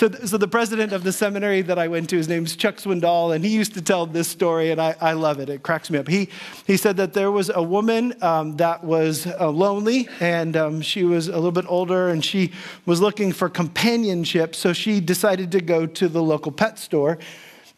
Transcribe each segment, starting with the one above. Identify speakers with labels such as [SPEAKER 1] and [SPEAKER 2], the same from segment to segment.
[SPEAKER 1] So, so the president of the seminary that I went to, his name's Chuck Swindoll, and he used to tell this story, and I, I love it. It cracks me up. He, he said that there was a woman um, that was uh, lonely, and um, she was a little bit older, and she was looking for companionship, so she decided to go to the local pet store.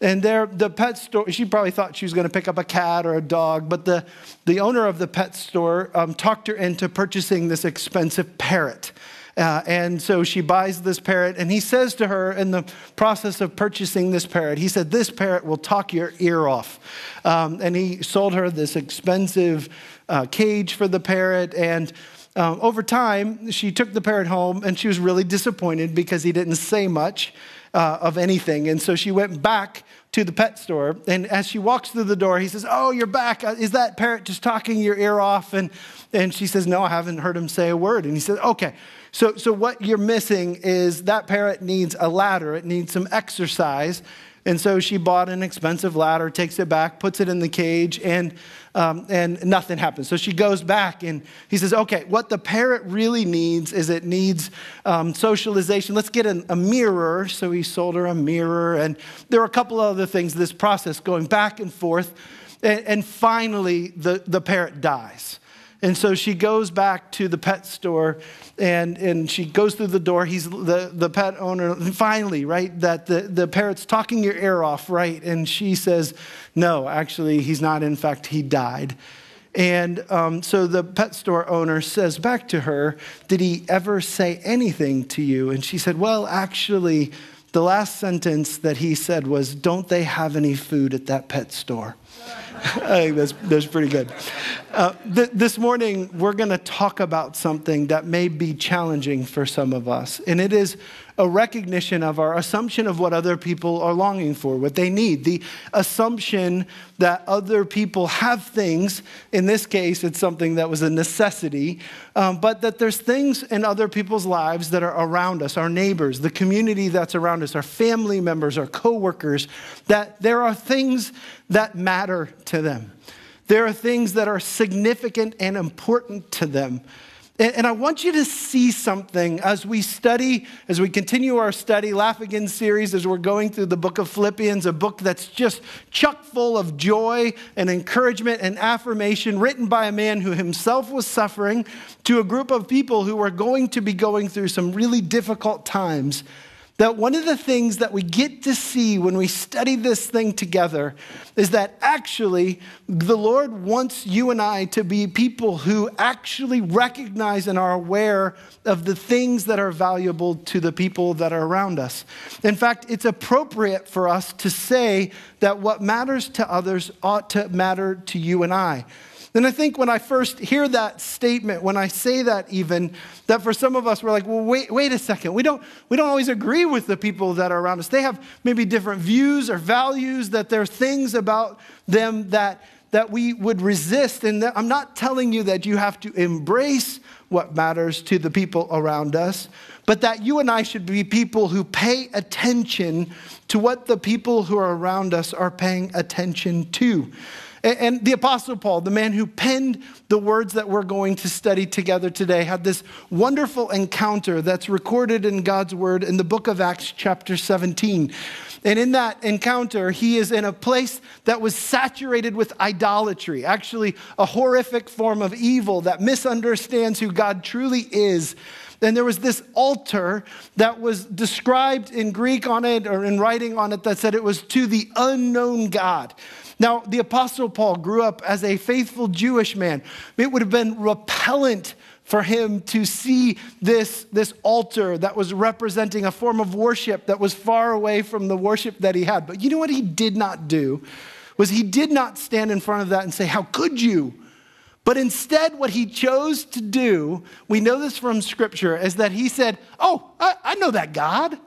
[SPEAKER 1] And there, the pet store, she probably thought she was going to pick up a cat or a dog, but the, the owner of the pet store um, talked her into purchasing this expensive parrot. Uh, and so she buys this parrot, and he says to her in the process of purchasing this parrot, he said, This parrot will talk your ear off. Um, and he sold her this expensive uh, cage for the parrot. And um, over time, she took the parrot home, and she was really disappointed because he didn't say much uh, of anything. And so she went back to the pet store. And as she walks through the door, he says, Oh, you're back. Uh, is that parrot just talking your ear off? And, and she says, No, I haven't heard him say a word. And he says, Okay. So, so what you're missing is that parrot needs a ladder, it needs some exercise. And so she bought an expensive ladder, takes it back, puts it in the cage, and, um, and nothing happens. So she goes back and he says, Okay, what the parrot really needs is it needs um, socialization. Let's get an, a mirror. So he sold her a mirror. And there are a couple other things, this process going back and forth. And, and finally, the, the parrot dies. And so she goes back to the pet store and, and she goes through the door. He's the, the pet owner, finally, right? That the, the parrot's talking your ear off, right? And she says, No, actually, he's not. In fact, he died. And um, so the pet store owner says back to her, Did he ever say anything to you? And she said, Well, actually, the last sentence that he said was, Don't they have any food at that pet store? I think that's, that's pretty good. Uh, th- this morning, we're going to talk about something that may be challenging for some of us, and it is a recognition of our assumption of what other people are longing for, what they need, the assumption that other people have things. In this case, it's something that was a necessity, um, but that there's things in other people's lives that are around us, our neighbors, the community that's around us, our family members, our coworkers, that there are things that matter to them. There are things that are significant and important to them. And I want you to see something as we study, as we continue our study, Laugh Again series, as we're going through the book of Philippians, a book that's just chock full of joy and encouragement and affirmation, written by a man who himself was suffering to a group of people who were going to be going through some really difficult times that one of the things that we get to see when we study this thing together is that actually the Lord wants you and I to be people who actually recognize and are aware of the things that are valuable to the people that are around us. In fact, it's appropriate for us to say that what matters to others ought to matter to you and I. And I think when I first hear that statement, when I say that even, that for some of us, we're like, well, wait, wait a second. We don't, we don't always agree with the people that are around us. They have maybe different views or values, that there are things about them that, that we would resist. And I'm not telling you that you have to embrace what matters to the people around us, but that you and I should be people who pay attention to what the people who are around us are paying attention to. And the Apostle Paul, the man who penned the words that we're going to study together today, had this wonderful encounter that's recorded in God's word in the book of Acts, chapter 17. And in that encounter, he is in a place that was saturated with idolatry, actually, a horrific form of evil that misunderstands who God truly is. And there was this altar that was described in Greek on it or in writing on it that said it was to the unknown God. Now, the Apostle Paul grew up as a faithful Jewish man. It would have been repellent for him to see this, this altar that was representing a form of worship that was far away from the worship that he had. But you know what he did not do? Was he did not stand in front of that and say, How could you? But instead, what he chose to do, we know this from scripture, is that he said, Oh, I, I know that God.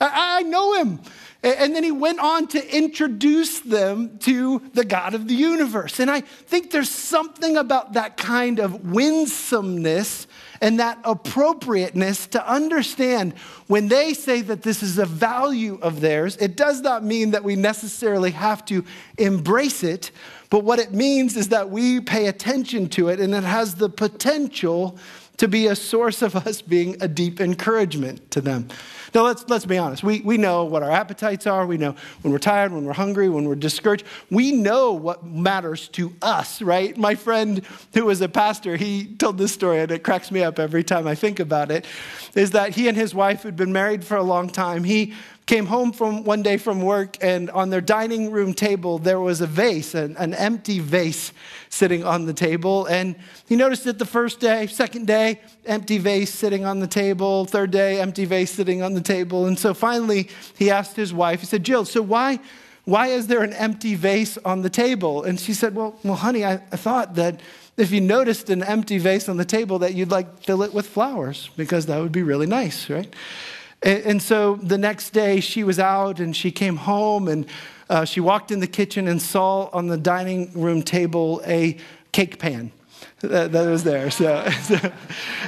[SPEAKER 1] I, I know him. And then he went on to introduce them to the God of the universe. And I think there's something about that kind of winsomeness and that appropriateness to understand when they say that this is a value of theirs, it does not mean that we necessarily have to embrace it, but what it means is that we pay attention to it and it has the potential to be a source of us being a deep encouragement to them. Now, let's, let's be honest. We, we know what our appetites are. We know when we're tired, when we're hungry, when we're discouraged. We know what matters to us, right? My friend who was a pastor, he told this story, and it cracks me up every time I think about it, is that he and his wife had been married for a long time. He came home from one day from work, and on their dining room table, there was a vase, an, an empty vase sitting on the table. And he noticed it the first day, second day, empty vase sitting on the table, third day, empty vase sitting on the table. And so finally, he asked his wife, he said, Jill, so why? Why is there an empty vase on the table? And she said, Well, well honey, I, I thought that if you noticed an empty vase on the table, that you'd like fill it with flowers because that would be really nice, right? And, so the next day she was out and she came home and uh, she walked in the kitchen and saw on the dining room table a cake pan. That, that was there. So, so,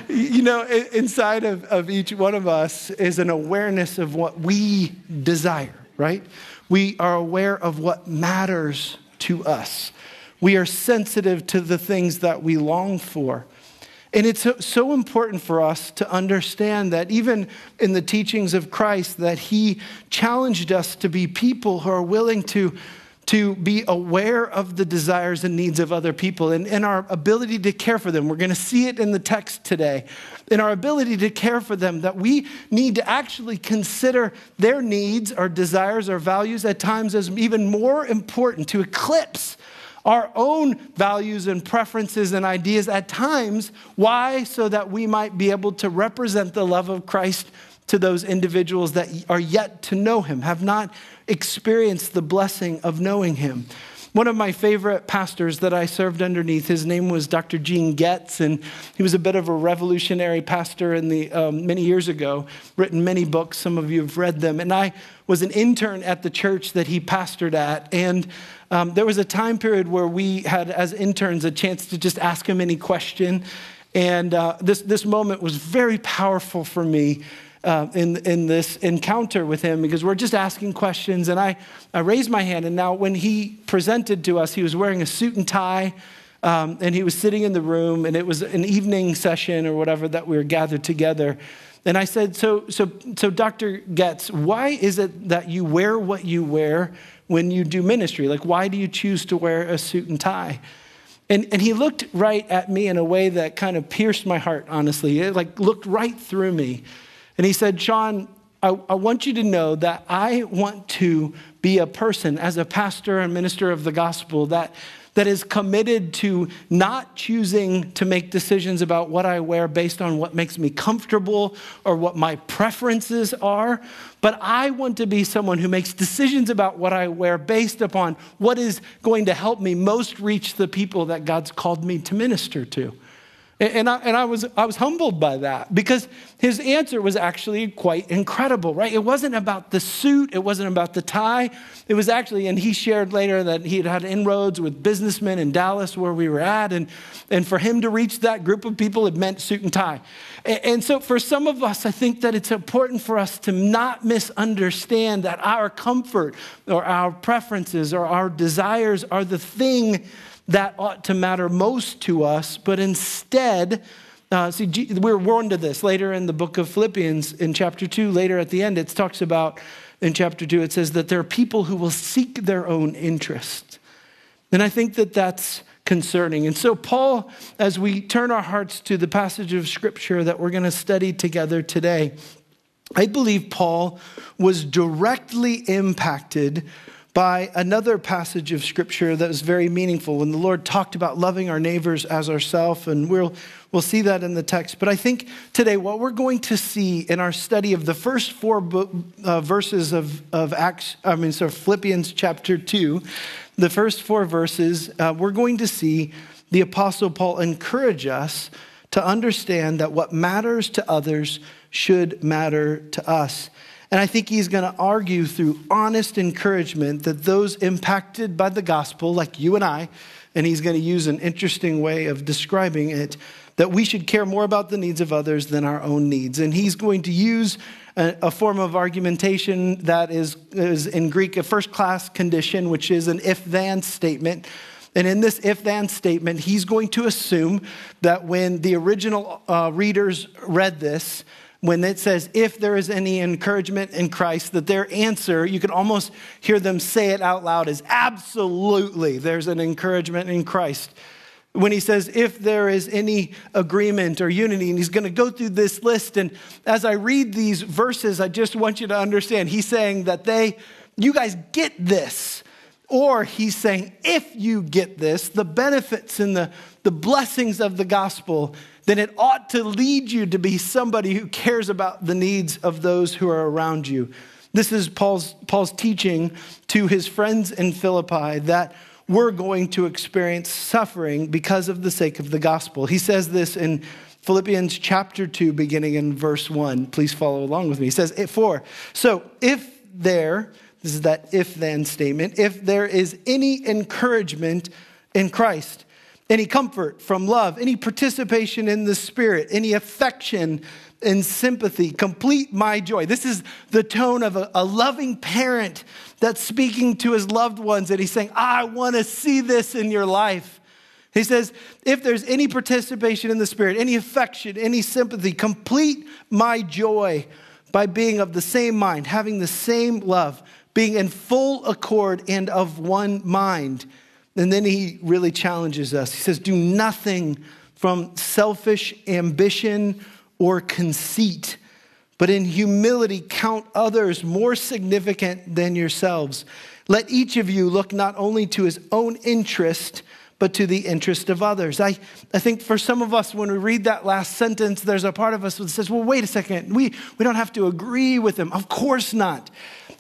[SPEAKER 1] you know, inside of, of each one of us is an awareness of what we desire, right? We are aware of what matters to us. We are sensitive to the things that we long for. And it's so important for us to understand that even in the teachings of Christ, that he challenged us to be people who are willing to, to be aware of the desires and needs of other people and, and our ability to care for them. We're going to see it in the text today. In our ability to care for them, that we need to actually consider their needs, our desires, our values at times as even more important to eclipse our own values and preferences and ideas at times. Why? So that we might be able to represent the love of Christ to those individuals that are yet to know him, have not experienced the blessing of knowing him. One of my favorite pastors that I served underneath, his name was Dr. Gene Getz, and he was a bit of a revolutionary pastor in the um, many years ago. Written many books, some of you have read them. And I was an intern at the church that he pastored at, and um, there was a time period where we had, as interns, a chance to just ask him any question. And uh, this, this moment was very powerful for me uh, in, in this encounter with him because we're just asking questions. And I, I raised my hand, and now when he presented to us, he was wearing a suit and tie. Um, and he was sitting in the room, and it was an evening session or whatever that we were gathered together. And I said, So, so, so Dr. Getz, why is it that you wear what you wear when you do ministry? Like, why do you choose to wear a suit and tie? And, and he looked right at me in a way that kind of pierced my heart, honestly. It like looked right through me. And he said, Shawn, I, I want you to know that I want to be a person as a pastor and minister of the gospel that, that is committed to not choosing to make decisions about what I wear based on what makes me comfortable or what my preferences are, but I want to be someone who makes decisions about what I wear based upon what is going to help me most reach the people that God's called me to minister to. And I, and I, was, I was humbled by that because his answer was actually quite incredible, right? It wasn't about the suit, it wasn't about the tie. It was actually, and he shared later that he had had inroads with businessmen in Dallas where we were at. And, and for him to reach that group of people, it meant suit and tie. And, and so for some of us, I think that it's important for us to not misunderstand that our comfort or our preferences or our desires are the thing that ought to matter most to us, but instead, uh, see, we're warned of this later in the book of Philippians, in chapter 2, later at the end, it talks about, in chapter 2, it says that there are people who will seek their own interest. And I think that that's concerning. And so, Paul, as we turn our hearts to the passage of scripture that we're going to study together today, I believe Paul was directly impacted by another passage of scripture that was very meaningful when the Lord talked about loving our neighbors as ourselves, and we'll, we'll see that in the text. But I think today what we're going to see in our study of the first four uh, verses of, of Acts, I mean, so Philippians chapter 2, the first four verses, uh, we're going to see the Apostle Paul encourage us to understand that what matters to others should matter to us. And I think he's going to argue through honest encouragement that those impacted by the gospel, like you and I, and he's going to use an interesting way of describing it, that we should care more about the needs of others than our own needs. And he's going to use a, a form of argumentation that is, is in Greek a first class condition, which is an if then statement. And in this if then statement, he's going to assume that when the original uh, readers read this, when it says, if there is any encouragement in Christ, that their answer, you can almost hear them say it out loud, is absolutely there's an encouragement in Christ. When he says, if there is any agreement or unity, and he's going to go through this list. And as I read these verses, I just want you to understand he's saying that they, you guys get this. Or he's saying, if you get this, the benefits and the, the blessings of the gospel, then it ought to lead you to be somebody who cares about the needs of those who are around you. This is Paul's, Paul's teaching to his friends in Philippi that we're going to experience suffering because of the sake of the gospel. He says this in Philippians chapter 2, beginning in verse 1. Please follow along with me. He says, For, so if there, this is that if then statement, if there is any encouragement in Christ, any comfort from love, any participation in the Spirit, any affection and sympathy, complete my joy. This is the tone of a, a loving parent that's speaking to his loved ones, and he's saying, I want to see this in your life. He says, if there's any participation in the Spirit, any affection, any sympathy, complete my joy by being of the same mind, having the same love, being in full accord and of one mind. And then he really challenges us. He says, Do nothing from selfish ambition or conceit, but in humility count others more significant than yourselves. Let each of you look not only to his own interest, but to the interest of others. I, I think for some of us, when we read that last sentence, there's a part of us that says, well, wait a second, we, we don't have to agree with him. Of course not.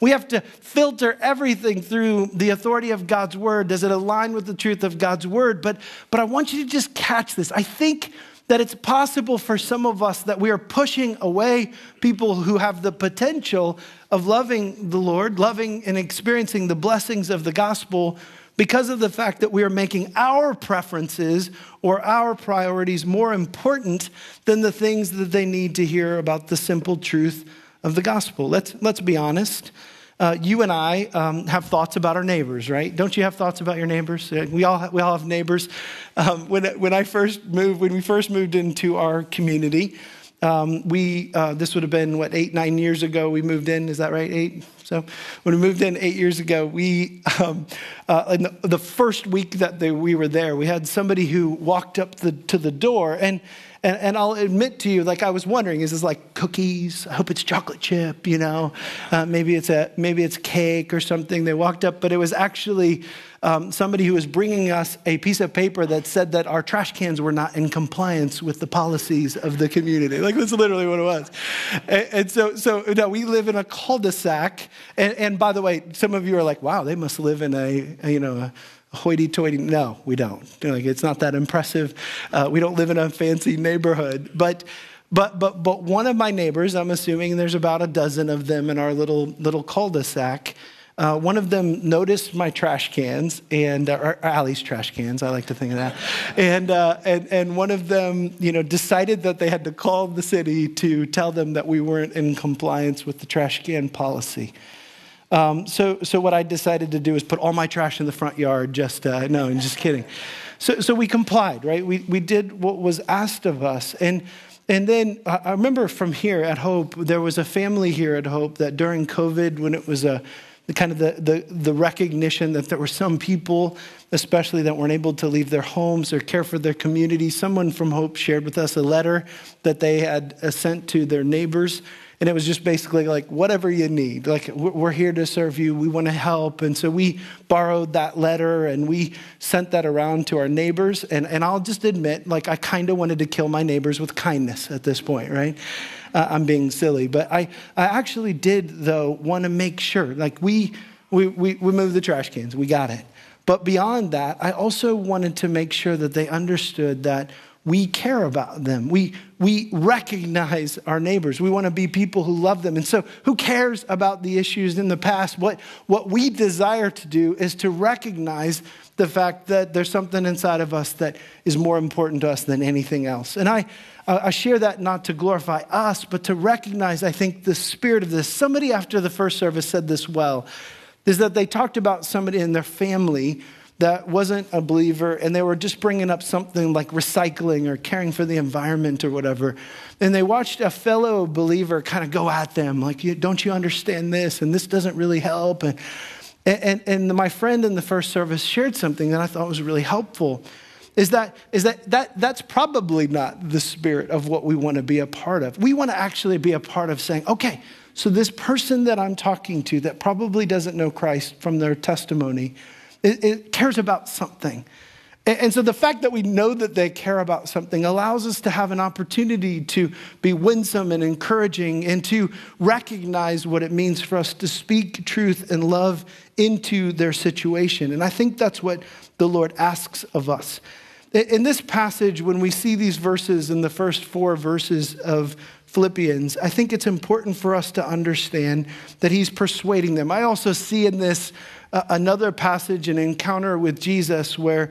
[SPEAKER 1] We have to filter everything through the authority of God's word. Does it align with the truth of God's word? But, but I want you to just catch this. I think that it's possible for some of us that we are pushing away people who have the potential of loving the Lord, loving and experiencing the blessings of the gospel because of the fact that we are making our preferences or our priorities more important than the things that they need to hear about the simple truth of the gospel. Let's, let's be honest. Uh, you and I um, have thoughts about our neighbors, right? Don't you have thoughts about your neighbors? Uh, we all, we all have neighbors. Um, when, when I first moved, when we first moved into our community, um, we, uh, this would have been what, eight, nine years ago we moved in. Is that right? Eight? So when we moved in eight years ago, we, um, uh, in the, the, first week that they, we were there, we had somebody who walked up the, to the door and, and, and I'll admit to you, like I was wondering, is this like cookies? I hope it's chocolate chip, you know? Uh, maybe, it's a, maybe it's cake or something. They walked up, but it was actually um, somebody who was bringing us a piece of paper that said that our trash cans were not in compliance with the policies of the community. Like that's literally what it was. And, and so, so no, we live in a cul-de-sac. And, and, by the way, some of you are like, wow, they must live in a, a you know, a, hoity-toity. No, we don't. Like it's not that impressive. Uh, we don't live in a fancy neighborhood, but. But, but, but one of my neighbors, I'm assuming there's about a dozen of them in our little, little cul-de-sac, uh, one of them noticed my trash cans and uh, or Allie's trash cans. I like to think of that. And, uh, and and one of them, you know, decided that they had to call the city to tell them that we weren't in compliance with the trash can policy. Um, so, so what I decided to do is put all my trash in the front yard. Just uh, no, I'm just kidding. So, so we complied, right? We we did what was asked of us, and and then I remember from here at Hope, there was a family here at Hope that during COVID, when it was a kind of the, the, the recognition that there were some people, especially that weren't able to leave their homes or care for their community. Someone from Hope shared with us a letter that they had sent to their neighbors and it was just basically like, whatever you need. Like, we're here to serve you. We want to help. And so we borrowed that letter and we sent that around to our neighbors. And, and I'll just admit, like, I kind of wanted to kill my neighbors with kindness at this point, right? Uh, I'm being silly. But I, I actually did, though, want to make sure. Like, we, we, we, we moved the trash cans, we got it. But beyond that, I also wanted to make sure that they understood that we care about them. We, we recognize our neighbors. We want to be people who love them. And so, who cares about the issues in the past? What, what we desire to do is to recognize the fact that there's something inside of us that is more important to us than anything else. And I, I share that not to glorify us, but to recognize, I think, the spirit of this. Somebody after the first service said this well is that they talked about somebody in their family that wasn't a believer and they were just bringing up something like recycling or caring for the environment or whatever. And they watched a fellow believer kind of go at them, like, don't you understand this? And this doesn't really help. And, and, and my friend in the first service shared something that I thought was really helpful. Is that, is that, that that's probably not the spirit of what we want to be a part of. We want to actually be a part of saying, okay, so this person that I'm talking to that probably doesn't know Christ from their testimony, it, it cares about something. And, and so the fact that we know that they care about something allows us to have an opportunity to be winsome and encouraging and to recognize what it means for us to speak truth and love into their situation. And I think that's what the Lord asks of us. In this passage, when we see these verses in the first four verses of Philippians, I think it's important for us to understand that he's persuading them. I also see in this another passage, an encounter with Jesus, where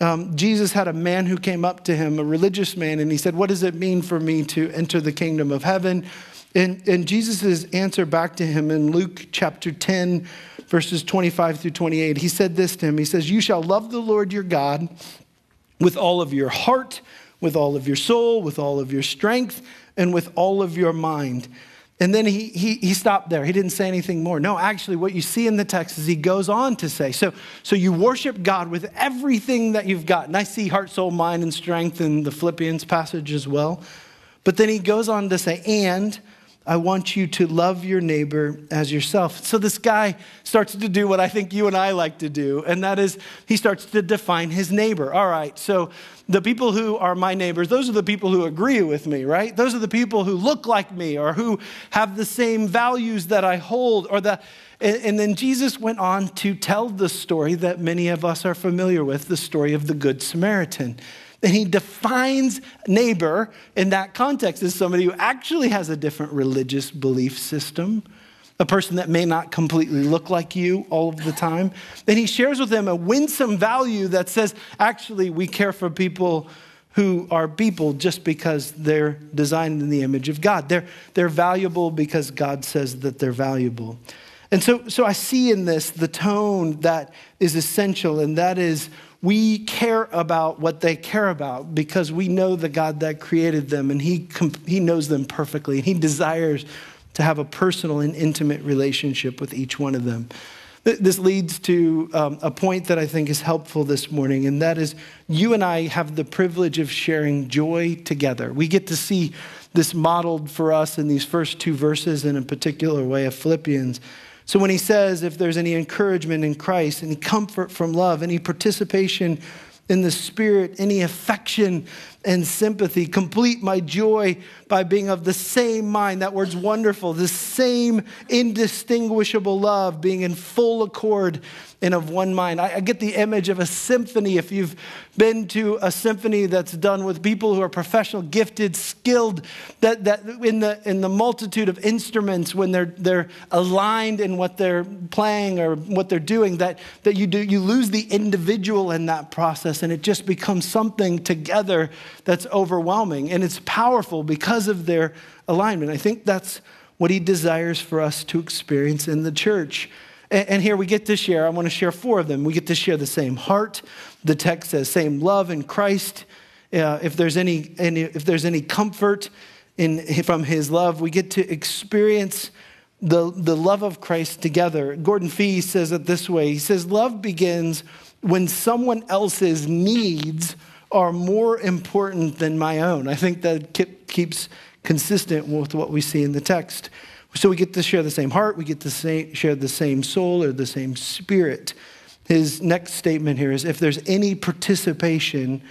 [SPEAKER 1] um, Jesus had a man who came up to him, a religious man, and he said, What does it mean for me to enter the kingdom of heaven? And, and Jesus' answer back to him in Luke chapter 10, verses 25 through 28, he said this to him He says, You shall love the Lord your God with all of your heart, with all of your soul, with all of your strength, and with all of your mind. And then he, he, he stopped there. He didn't say anything more. No, actually, what you see in the text is he goes on to say, so, so you worship God with everything that you've got. And I see heart, soul, mind, and strength in the Philippians passage as well. But then he goes on to say, and I want you to love your neighbor as yourself. So this guy starts to do what I think you and I like to do, and that is he starts to define his neighbor. All right, so the people who are my neighbors, those are the people who agree with me, right? Those are the people who look like me or who have the same values that I hold or the and, then Jesus went on to tell the story that many of us are familiar with, the story of the good Samaritan. And he defines neighbor in that context as somebody who actually has a different religious belief system a person that may not completely look like you all of the time. Then he shares with them a winsome value that says, actually, we care for people who are people just because they're designed in the image of God. They're, they're valuable because God says that they're valuable. And so, so I see in this the tone that is essential, and that is we care about what they care about because we know the God that created them and he, he knows them perfectly. And he desires to have a personal and intimate relationship with each one of them. This leads to um, a point that I think is helpful this morning, and that is you and I have the privilege of sharing joy together. We get to see this modeled for us in these first two verses in a particular way of Philippians. So when he says, if there's any encouragement in Christ, any comfort from love, any participation in the Spirit, any affection and sympathy. Complete my joy by being of the same mind. That word's wonderful. The same indistinguishable love, being in full accord and of one mind. I, I, get the image of a symphony. If you've been to a symphony that's done with people who are professional, gifted, skilled, that, that in, the, in the multitude of instruments, when they're, they're aligned in what they're playing or what they're doing, that, that you, do, you lose the individual in that process and it just becomes something together that's overwhelming. And it's powerful because of their alignment. I think that's what he desires for us to experience in the church. And, here we get to share, I want to share four of them. We get to share the same heart. The text says, same love in Christ. Uh, if, there's any, any, if there's any comfort in, from his love, we get to experience the, the love of Christ together. Gordon Fee says it this way He says, Love begins when someone else's needs are more important than my own. I think that keeps consistent with what we see in the text. So we get to share the same heart, we get to share the same soul or the same spirit. His next statement here is if there's any participation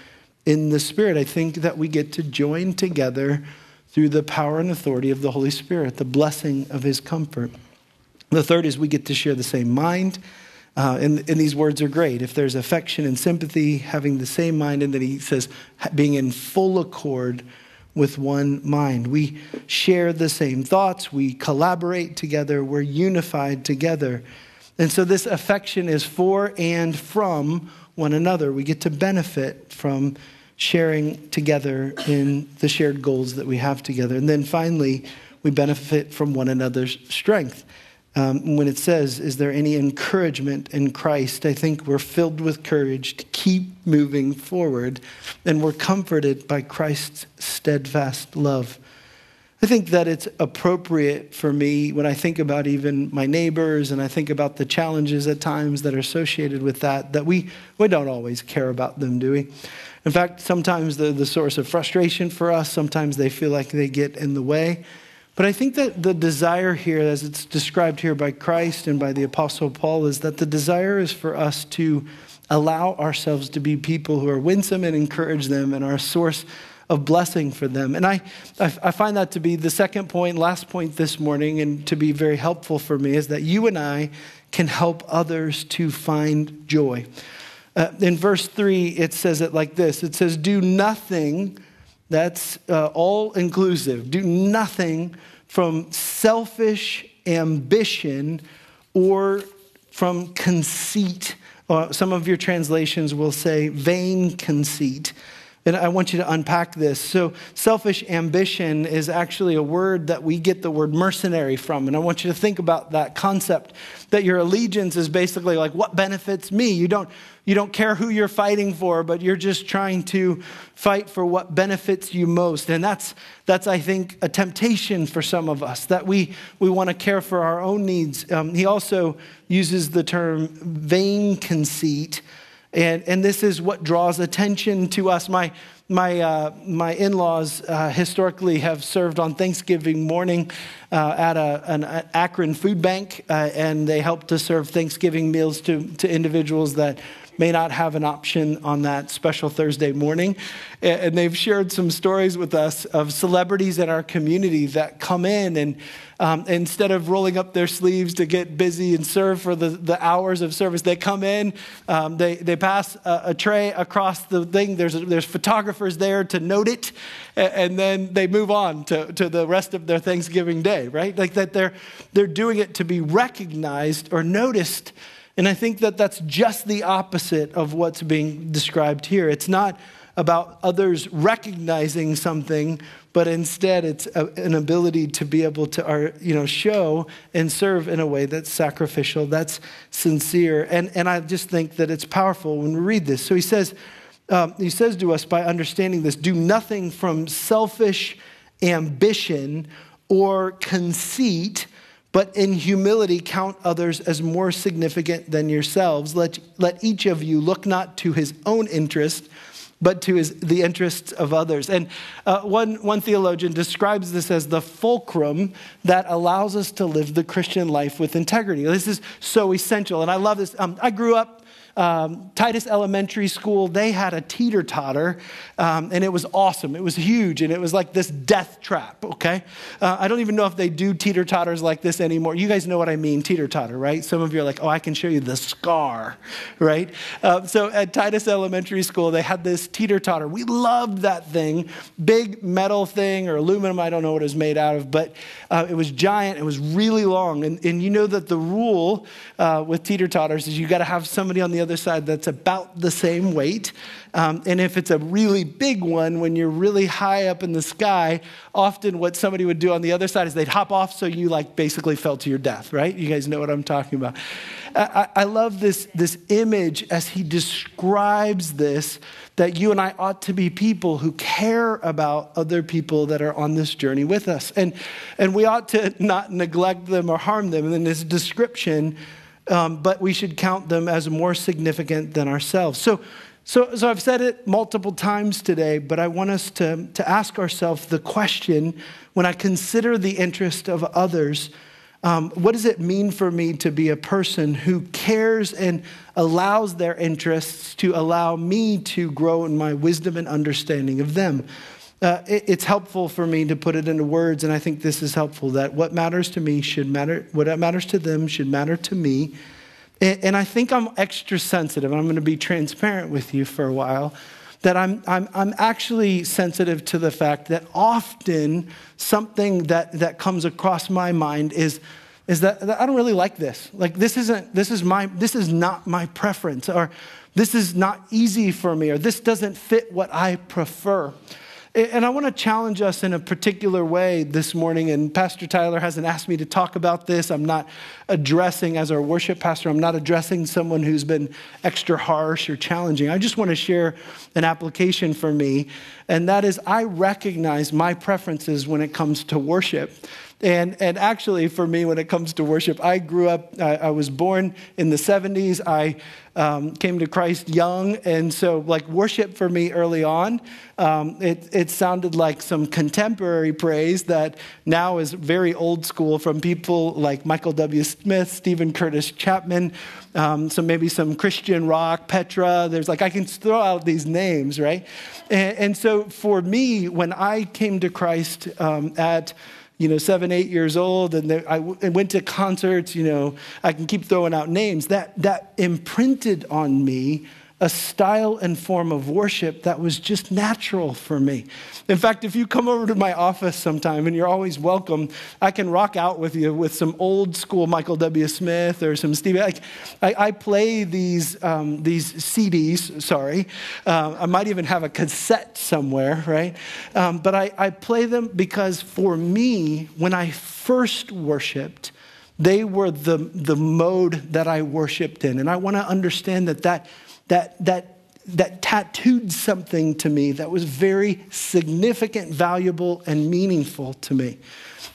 [SPEAKER 1] in the Spirit, I think that we get to join together through the power and authority of the Holy Spirit, the blessing of His comfort. The third is we get to share the same mind. Uh, and, and, these words are great. If there's affection and sympathy, having the same mind, and then he says, being in full accord with one mind. We share the same thoughts, we collaborate together, we're unified together. And so this affection is for and from one another. We get to benefit from sharing together in the shared goals that we have together. And then finally, we benefit from one another's strength. Um, when it says, Is there any encouragement in Christ? I think we're filled with courage to keep moving forward, and we're comforted by Christ's steadfast love. I think that it's appropriate for me when I think about even my neighbors and I think about the challenges at times that are associated with that, that we, we don't always care about them, do we? In fact, sometimes they're the source of frustration for us. Sometimes they feel like they get in the way. But I think that the desire here, as it's described here by Christ and by the Apostle Paul, is that the desire is for us to allow ourselves to be people who are winsome and encourage them and are a source of blessing for them. And I, I find that to be the second point, last point this morning, and to be very helpful for me, is that you and I can help others to find joy. Uh, in verse 3, it says it like this it says, Do nothing that's uh, all inclusive. Do nothing from selfish ambition or from conceit. Uh, some of your translations will say vain conceit. And I want you to unpack this. So, selfish ambition is actually a word that we get the word mercenary from. And I want you to think about that concept that your allegiance is basically like what benefits me. You don't, you don't care who you're fighting for, but you're just trying to fight for what benefits you most. And that's, that's I think, a temptation for some of us that we, we want to care for our own needs. Um, he also uses the term vain conceit and, and this is what draws attention to us. My, my, uh, my in laws uh, historically have served on Thanksgiving morning uh, at a, an Akron food bank, uh, and they help to serve Thanksgiving meals to, to individuals that may not have an option on that special Thursday morning. And they've shared some stories with us of celebrities in our community that come in and um, instead of rolling up their sleeves to get busy and serve for the, the hours of service, they come in, um, they, they pass a, a, tray across the thing. There's, there's photographers there to note it, and then they move on to, to the rest of their Thanksgiving day, right? Like that they're, they're doing it to be recognized or noticed and I think that that's just the opposite of what's being described here. It's not about others recognizing something, but instead it's a, an ability to be able to you know, show and serve in a way that's sacrificial, that's sincere. And, and I just think that it's powerful when we read this. So he says, um, he says to us by understanding this do nothing from selfish ambition or conceit but in humility count others as more significant than yourselves. Let, let each of you look not to his own interest, but to his, the interests of others. And uh, one, one theologian describes this as the fulcrum that allows us to live the Christian life with integrity. This is so essential. And I love this. Um, I grew up um, Titus Elementary School, they had a teeter totter, um, and it was awesome. It was huge, and it was like this death trap, okay? Uh, I don't even know if they do teeter totters like this anymore. You guys know what I mean, teeter totter, right? Some of you are like, oh, I can show you the scar, right? Uh, so at Titus Elementary School, they had this teeter totter. We loved that thing, big metal thing or aluminum, I don't know what it was made out of, but uh, it was giant, it was really long. And, and you know that the rule uh, with teeter totters is you got to have somebody on the other other side that's about the same weight. Um, and if it's a really big one, when you're really high up in the sky, often what somebody would do on the other side is they'd hop off so you like basically fell to your death, right? You guys know what I'm talking about. I, I love this, this image as he describes this that you and I ought to be people who care about other people that are on this journey with us. And, and we ought to not neglect them or harm them. And in his description, um, but we should count them as more significant than ourselves. So, so, so I've said it multiple times today, but I want us to, to ask ourselves the question when I consider the interest of others, um, what does it mean for me to be a person who cares and allows their interests to allow me to grow in my wisdom and understanding of them? Uh, it, it's helpful for me to put it into words, and I think this is helpful that what matters to me should matter, what matters to them should matter to me. And, and I think I'm extra sensitive. I'm going to be transparent with you for a while. That I'm, I'm, I'm actually sensitive to the fact that often something that, that comes across my mind is, is that, that I don't really like this. Like this isn't, this is my, this is not my preference, or this is not easy for me, or this doesn't fit what I prefer. And I want to challenge us in a particular way this morning. And Pastor Tyler hasn't asked me to talk about this. I'm not addressing, as our worship pastor, I'm not addressing someone who's been extra harsh or challenging. I just want to share an application for me. And that is, I recognize my preferences when it comes to worship. And, and actually, for me, when it comes to worship, I grew up, I, I was born in the 70s. I um, came to Christ young. And so, like, worship for me early on, um, it, it sounded like some contemporary praise that now is very old school from people like Michael W. Smith, Steven Curtis Chapman, um, so maybe some Christian rock, Petra. There's like, I can throw out these names, right? And, and so, for me, when I came to Christ um, at you know, seven, eight years old, and I went to concerts, you know, I can keep throwing out names. That, that imprinted on me a style and form of worship that was just natural for me. In fact, if you come over to my office sometime, and you're always welcome, I can rock out with you with some old school Michael W. Smith or some Steve. I, I play these, um, these CDs, sorry. Uh, I might even have a cassette somewhere, right? Um, but I, I play them because for me, when I first worshiped, they were the, the mode that I worshiped in. And I want to understand that that that, that, that tattooed something to me that was very significant, valuable, and meaningful to me.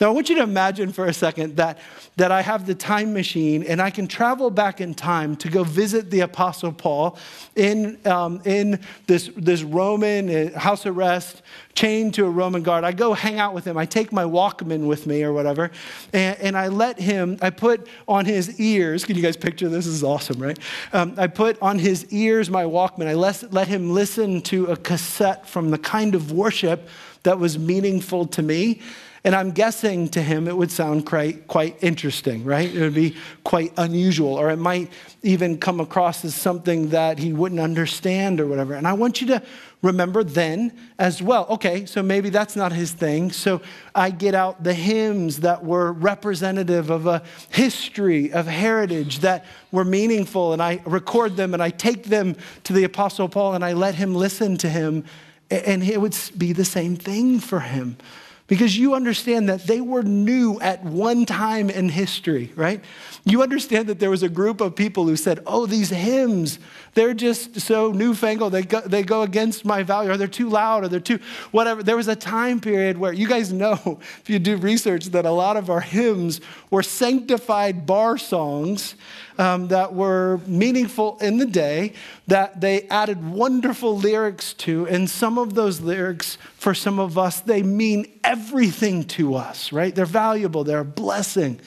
[SPEAKER 1] Now, I want you to imagine for a second that, that I have the time machine and I can travel back in time to go visit the Apostle Paul in, um, in this, this Roman uh, house arrest, chained to a Roman guard. I go hang out with him. I take my Walkman with me or whatever, and, and I let him, I put on his ears, can you guys picture this? This is awesome, right? Um, I put on his ears my Walkman. I let, let him listen to a cassette from the kind of worship that was meaningful to me. And I'm guessing to him it would sound quite, quite interesting, right? It would be quite unusual, or it might even come across as something that he wouldn't understand or whatever. And I want you to remember then as well. Okay, so maybe that's not his thing. So I get out the hymns that were representative of a history, of heritage that were meaningful, and I record them and I take them to the Apostle Paul and I let him listen to him, and it would be the same thing for him because you understand that they were new at one time in history, right? You understand that there was a group of people who said, Oh, these hymns, they're just so newfangled. They go, they go against my value, or they're too loud, or they're too whatever. There was a time period where you guys know, if you do research, that a lot of our hymns were sanctified bar songs um, that were meaningful in the day, that they added wonderful lyrics to. And some of those lyrics, for some of us, they mean everything to us, right? They're valuable, they're a blessing.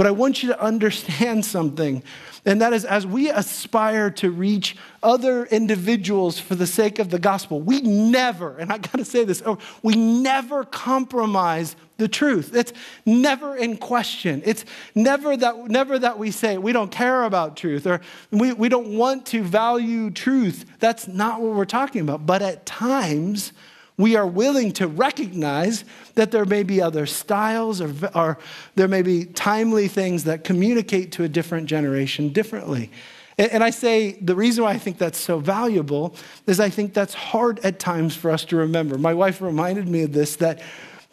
[SPEAKER 1] But I want you to understand something, and that is as we aspire to reach other individuals for the sake of the gospel, we never, and I gotta say this, oh, we never compromise the truth. It's never in question. It's never that, never that we say we don't care about truth or we, we don't want to value truth. That's not what we're talking about. But at times, we are willing to recognize that there may be other styles or, or there may be timely things that communicate to a different generation differently. And, I say the reason why I think that's so valuable is I think that's hard at times for us to remember. My wife reminded me of this that,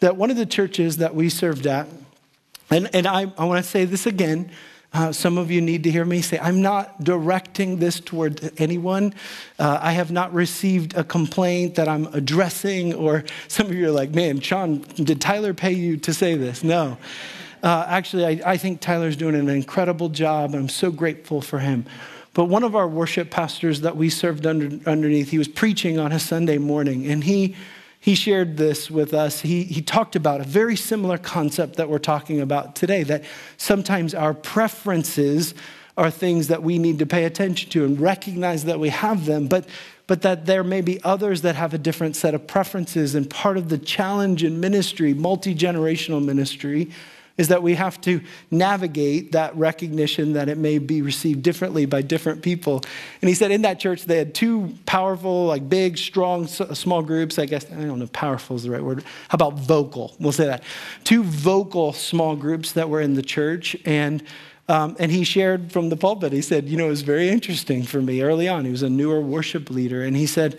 [SPEAKER 1] that one of the churches that we served at, and, and I, I want to say this again, uh, some of you need to hear me say, I'm not directing this toward anyone. Uh, I have not received a complaint that I'm addressing, or some of you are like, man, Shawn, did Tyler pay you to say this? No. Uh, actually, I, I think Tyler's doing an incredible job, and I'm so grateful for him. But one of our worship pastors that we served under, underneath, he was preaching on a Sunday morning, and he he shared this with us. He, he talked about a very similar concept that we're talking about today that sometimes our preferences are things that we need to pay attention to and recognize that we have them, but, but that there may be others that have a different set of preferences. And part of the challenge in ministry, multi generational ministry, is that we have to navigate that recognition that it may be received differently by different people. And he said in that church they had two powerful, like big, strong, small groups. I guess, I don't know, powerful is the right word. How about vocal? We'll say that. Two vocal small groups that were in the church. And um, and he shared from the pulpit, he said, You know, it was very interesting for me early on. He was a newer worship leader. And he said,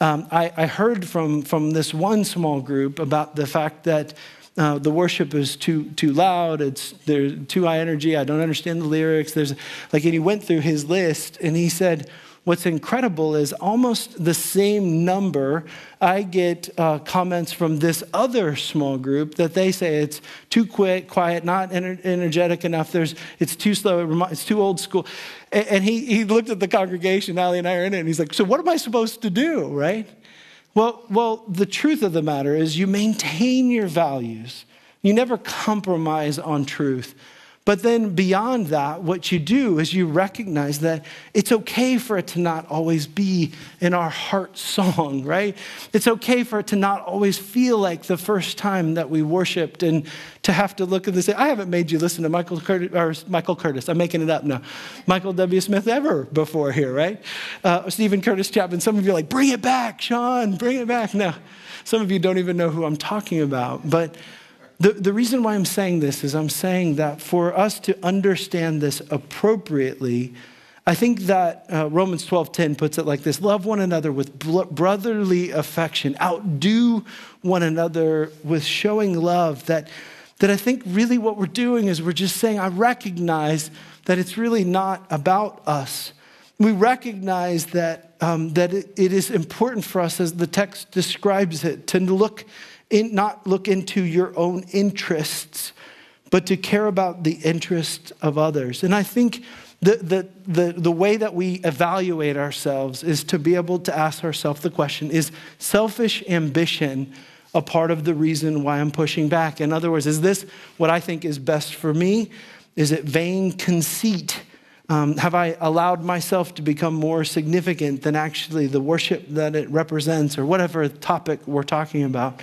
[SPEAKER 1] um, I, I, heard from, from this one small group about the fact that uh, the worship is too too loud. It's there's too high energy. I don't understand the lyrics. There's like, and he went through his list and he said, what's incredible is almost the same number I get uh, comments from this other small group that they say it's too quick, quiet, not ener- energetic enough. There's, it's too slow, it's too old school. And, and he, he looked at the congregation, Ali and I are in it, and he's like, So what am I supposed to do, right? Well, well, the truth of the matter is you maintain your values. You never compromise on truth. But then beyond that, what you do is you recognize that it's okay for it to not always be in our heart song, right? It's okay for it to not always feel like the first time that we worshiped and to have to look at this. I haven't made you listen to Michael Curtis, or Michael Curtis. I'm making it up now. Michael W. Smith ever before here, right? Uh, Steven Curtis Chapman. Some of you are like, bring it back, Shawn, bring it back. No, some of you don't even know who I'm talking about. But the, the reason why I'm saying this is I'm saying that for us to understand this appropriately, I think that uh, Romans 12:10 puts it like this: love one another with brotherly affection, outdo one another with showing love. That, that I think really what we're doing is we're just saying, I recognize that it's really not about us. We recognize that, um, that it, it is important for us, as the text describes it, to look in, not look into your own interests, but to care about the interests of others. And I think the, the, the, the way that we evaluate ourselves is to be able to ask ourselves the question is selfish ambition a part of the reason why I'm pushing back? In other words, is this what I think is best for me? Is it vain conceit? Um, have I allowed myself to become more significant than actually the worship that it represents, or whatever topic we're talking about?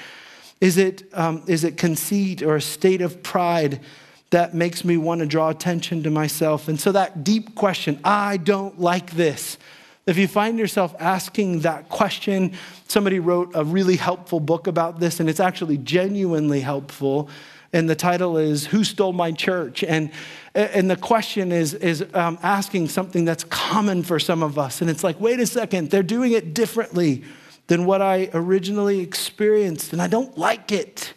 [SPEAKER 1] Is it, um, is it conceit or a state of pride that makes me want to draw attention to myself? And so, that deep question, I don't like this. If you find yourself asking that question, somebody wrote a really helpful book about this, and it's actually genuinely helpful. And the title is Who Stole My Church? And, and the question is, is um, asking something that's common for some of us. And it's like, wait a second, they're doing it differently than what I originally experienced, and I don't like it.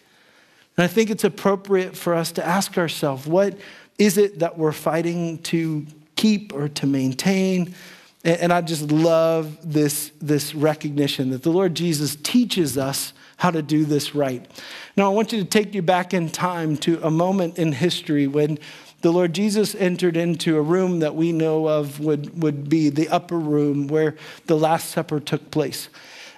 [SPEAKER 1] And I think it's appropriate for us to ask ourselves what is it that we're fighting to keep or to maintain? And I just love this, this recognition that the Lord Jesus teaches us how to do this right. Now, I want you to take you back in time to a moment in history when the Lord Jesus entered into a room that we know of would, would be the upper room where the Last Supper took place.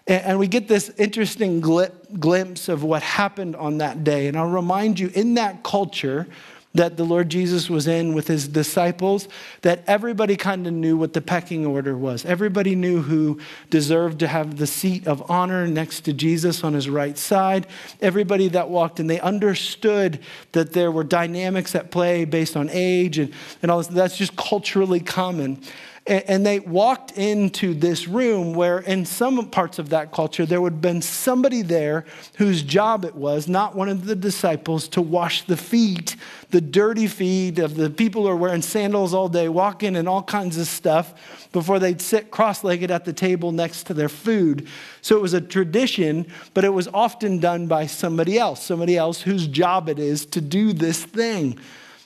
[SPEAKER 1] And we get this interesting glimpse of what happened on that day. And I'll remind you, in that culture that the Lord Jesus was in with his disciples, that everybody kind of knew what the pecking order was. Everybody knew who deserved to have the seat of honor next to Jesus on his right side. Everybody that walked in, they understood that there were dynamics at play based on age and, and all this. That's just culturally common. And they walked into this room where, in some parts of that culture, there would have been somebody there whose job it was, not one of the disciples, to wash the feet, the dirty feet of the people who are wearing sandals all day, walking and all kinds of stuff before they'd sit cross legged at the table next to their food. So it was a tradition, but it was often done by somebody else, somebody else whose job it is to do this thing.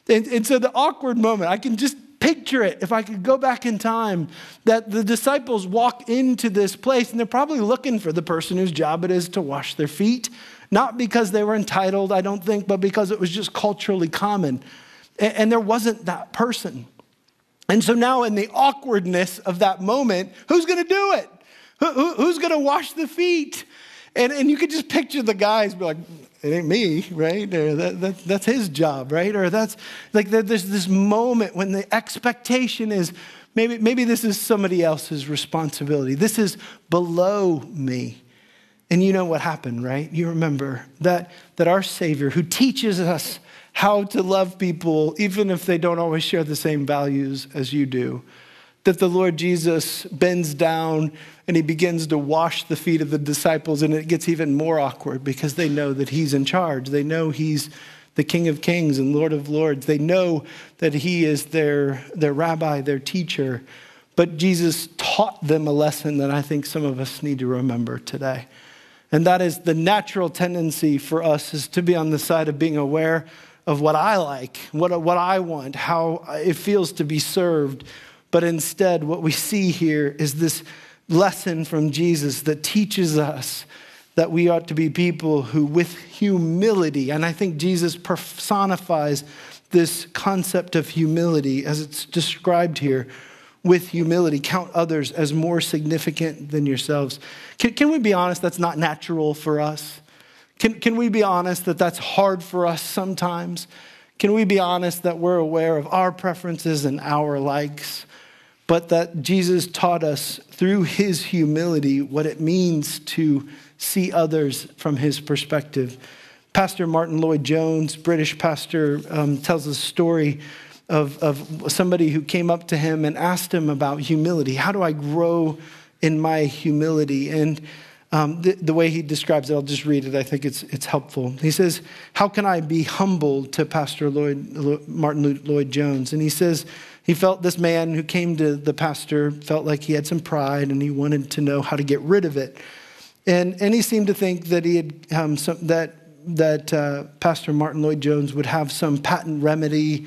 [SPEAKER 1] And, and so the awkward moment, I can just picture it, if I could go back in time, that the disciples walk into this place and they're probably looking for the person whose job it is to wash their feet. Not because they were entitled, I don't think, but because it was just culturally common. And, there wasn't that person. And so now, in the awkwardness of that moment, who's going to do it? who's going to wash the feet? And, and you could just picture the guys be like, it ain't me, right? Or that, that, that's his job, right? Or that's like there's this moment when the expectation is maybe, maybe this is somebody else's responsibility. This is below me. And you know what happened, right? You remember that, that our Savior, who teaches us how to love people, even if they don't always share the same values as you do, that the Lord Jesus bends down and he begins to wash the feet of the disciples, and it gets even more awkward because they know that he's in charge. They know he's the King of Kings and Lord of Lords. They know that he is their, their rabbi, their teacher. But Jesus taught them a lesson that I think some of us need to remember today. And that is the natural tendency for us is to be on the side of being aware of what I like, what, what I want, how it feels to be served. But instead, what we see here is this lesson from Jesus that teaches us that we ought to be people who, with humility, and I think Jesus personifies this concept of humility as it's described here with humility, count others as more significant than yourselves. Can, can we be honest? That's not natural for us. Can, can we be honest that that's hard for us sometimes? Can we be honest that we're aware of our preferences and our likes, but that Jesus taught us through his humility what it means to see others from his perspective? Pastor Martyn Lloyd-Jones, British pastor, um, tells a story of, of somebody who came up to him and asked him about humility. How do I grow in my humility? And um, the, the, way he describes it, I'll just read it. I think it's, it's helpful. He says, How can I be humble to Pastor Lloyd, Martyn Lloyd-Jones? And he says, he felt this man who came to the pastor felt like he had some pride and he wanted to know how to get rid of it. And, and he seemed to think that, he had, um, some, that, that uh, Pastor Martyn Lloyd-Jones would have some patent remedy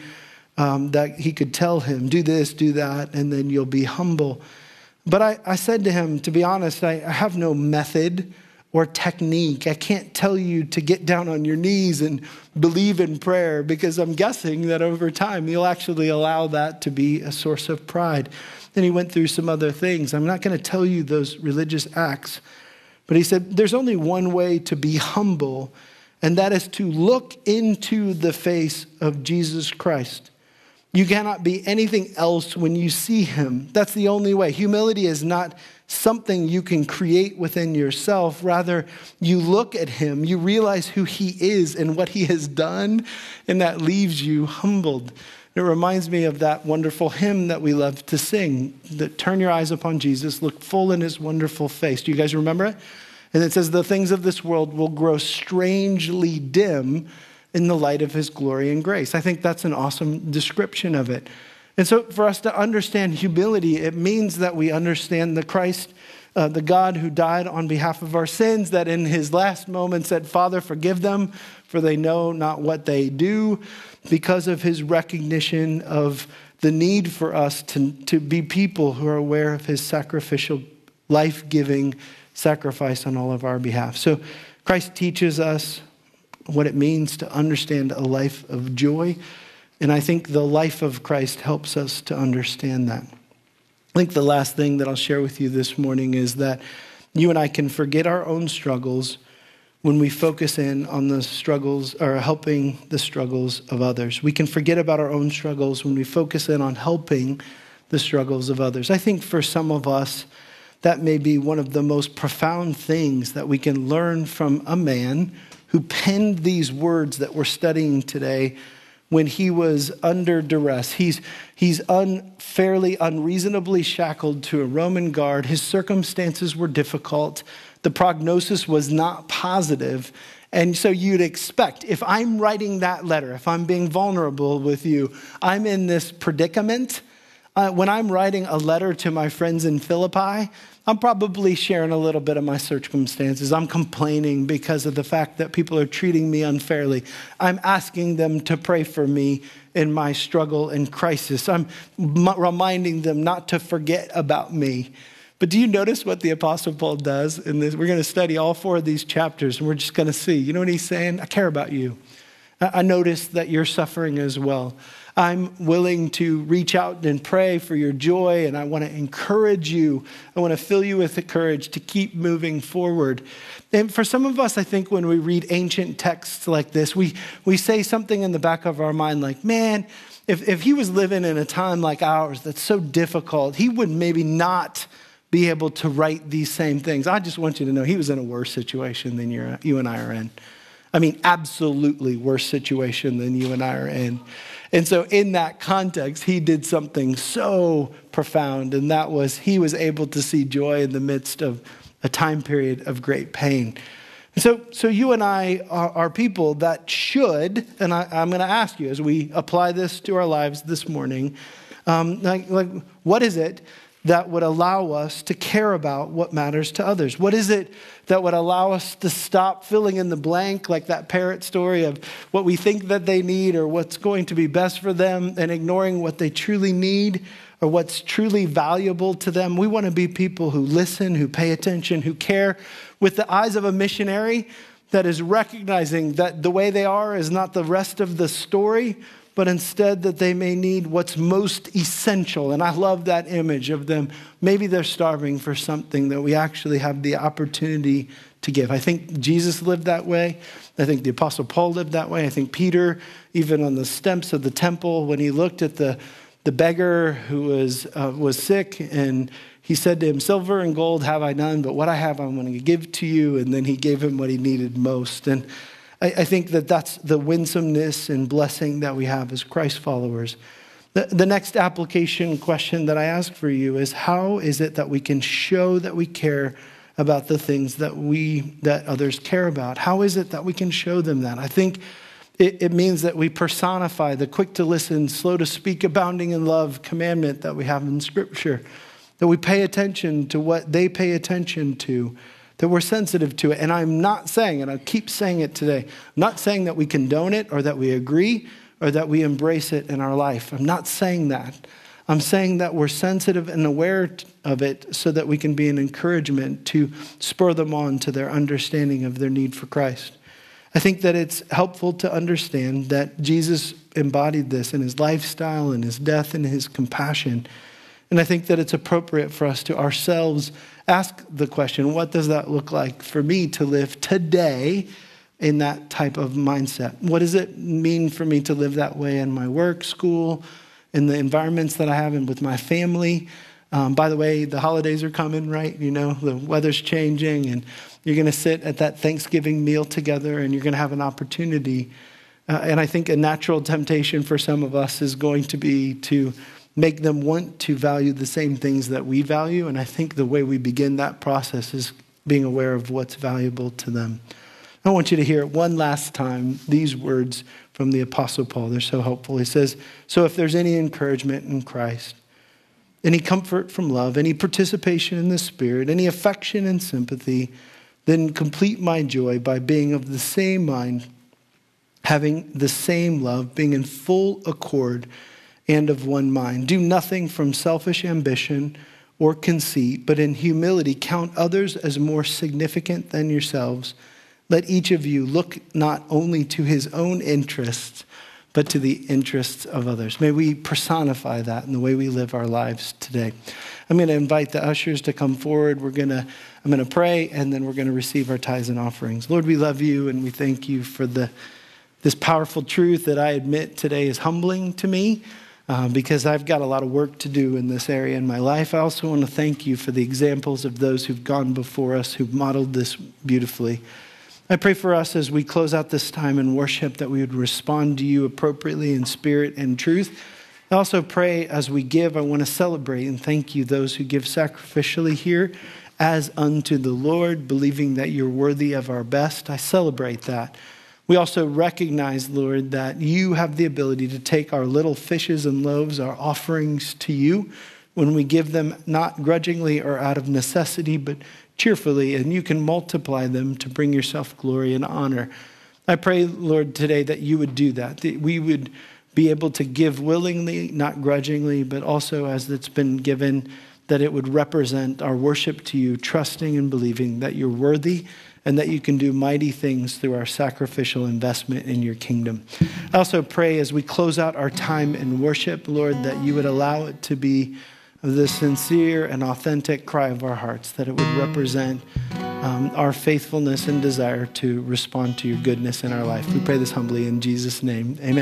[SPEAKER 1] um, that he could tell him, do this, do that, and then you'll be humble. But I, I said to him, to be honest, I, I have no method or technique. I can't tell you to get down on your knees and believe in prayer because I'm guessing that over time you'll actually allow that to be a source of pride. Then he went through some other things. I'm not going to tell you those religious acts, but he said, There's only one way to be humble, and that is to look into the face of Jesus Christ. You cannot be anything else when you see him. That's the only way. Humility is not something you can create within yourself. Rather, you look at him, you realize who he is and what he has done, and that leaves you humbled. It reminds me of that wonderful hymn that we love to sing that turn your eyes upon Jesus, look full in his wonderful face. Do you guys remember it? And it says, The things of this world will grow strangely dim in the light of his glory and grace. I think that's an awesome description of it. And so, for us to understand humility, it means that we understand the Christ, uh, the God who died on behalf of our sins, that in his last moment said, Father, forgive them, for they know not what they do, because of his recognition of the need for us to, to be people who are aware of his sacrificial, life giving sacrifice on all of our behalf. So, Christ teaches us what it means to understand a life of joy. And I think the life of Christ helps us to understand that. I think the last thing that I'll share with you this morning is that you and I can forget our own struggles when we focus in on the struggles or helping the struggles of others. We can forget about our own struggles when we focus in on helping the struggles of others. I think for some of us, that may be one of the most profound things that we can learn from a man who penned these words that we're studying today when he was under duress. He's, he's unfairly, unreasonably shackled to a Roman guard. His circumstances were difficult. The prognosis was not positive. And so you'd expect, if I'm writing that letter, if I'm being vulnerable with you, I'm in this predicament. Uh, when I'm writing a letter to my friends in Philippi, I'm probably sharing a little bit of my circumstances. I'm complaining because of the fact that people are treating me unfairly. I'm asking them to pray for me in my struggle and crisis. I'm reminding them not to forget about me. But do you notice what the Apostle Paul does in this? We're going to study all four of these chapters and we're just going to see. You know what he's saying? I care about you. I notice that you're suffering as well. I'm willing to reach out and pray for your joy, and I want to encourage you. I want to fill you with the courage to keep moving forward. And for some of us, I think when we read ancient texts like this, we, we say something in the back of our mind like, man, if, if he was living in a time like ours that's so difficult, he would maybe not be able to write these same things. I just want you to know he was in a worse situation than you and I are in. I mean, absolutely worse situation than you and I are in. And so, in that context, he did something so profound, and that was he was able to see joy in the midst of a time period of great pain. And so, so you and I are, are people that should, and I, am going to ask you as we apply this to our lives this morning, um, like, like, what is it that would allow us to care about what matters to others? What is it that would allow us to stop filling in the blank, like that parrot story of what we think that they need or what's going to be best for them, and ignoring what they truly need or what's truly valuable to them? We want to be people who listen, who pay attention, who care with the eyes of a missionary that is recognizing that the way they are is not the rest of the story, but instead that they may need what's most essential. And I love that image of them. Maybe they're starving for something that we actually have the opportunity to give. I think Jesus lived that way. I think the Apostle Paul lived that way. I think Peter, even on the steps of the temple, when he looked at the, the beggar who was, uh, was sick and he said to him, Silver and gold have I none, but what I have I'm going to give to you. And then he gave him what he needed most. And I, I think that that's the winsomeness and blessing that we have as Christ followers. The, the next application question that I ask for you is how is it that we can show that we care about the things that we that others care about? How is it that we can show them that? I think it, it means that we personify the quick to listen, slow to speak, abounding in love commandment that we have in Scripture. That we pay attention to what they pay attention to that we're sensitive to it. And I'm not saying, and I keep saying it today, I'm not saying that we condone it or that we agree or that we embrace it in our life. I'm not saying that. I'm saying that we're sensitive and aware of it so that we can be an encouragement to spur them on to their understanding of their need for Christ. I think that it's helpful to understand that Jesus embodied this in his lifestyle, in his death, and his compassion. And I think that it's appropriate for us to ourselves ask the question what does that look like for me to live today in that type of mindset? What does it mean for me to live that way in my work, school, in the environments that I have, and with my family? Um, by the way, the holidays are coming, right? You know, the weather's changing, and you're going to sit at that Thanksgiving meal together, and you're going to have an opportunity. Uh, and I think a natural temptation for some of us is going to be to make them want to value the same things that we value. And I think the way we begin that process is being aware of what's valuable to them. I want you to hear one last time these words from the Apostle Paul. They're so helpful. He says, So if there's any encouragement in Christ, any comfort from love, any participation in the Spirit, any affection and sympathy, then complete my joy by being of the same mind, having the same love, being in full accord and of one mind. Do nothing from selfish ambition or conceit, but in humility count others as more significant than yourselves. Let each of you look not only to his own interests, but to the interests of others. May we personify that in the way we live our lives today. I'm going to invite the ushers to come forward. We're going to I'm going to pray and then we're going to receive our tithes and offerings. Lord, we love you and we thank you for the this powerful truth that I admit today is humbling to me uh, because I've got a lot of work to do in this area in my life. I also want to thank you for the examples of those who've gone before us, who've modeled this beautifully. I pray for us as we close out this time in worship that we would respond to you appropriately in spirit and truth. I also pray as we give, I want to celebrate and thank you, those who give sacrificially here as unto the Lord, believing that you're worthy of our best. I celebrate that. We also recognize, Lord, that you have the ability to take our little fishes and loaves, our offerings to you, when we give them not grudgingly or out of necessity, but cheerfully, and you can multiply them to bring yourself glory and honor. I pray, Lord, today that you would do that, that we would be able to give willingly, not grudgingly, but also as it's been given, that it would represent our worship to you, trusting and believing that you're worthy and that you can do mighty things through our sacrificial investment in your kingdom. I also pray as we close out our time in worship, Lord, that you would allow it to be the sincere and authentic cry of our hearts, that it would represent um, our faithfulness and desire to respond to your goodness in our life. We pray this humbly in Jesus' name. Amen.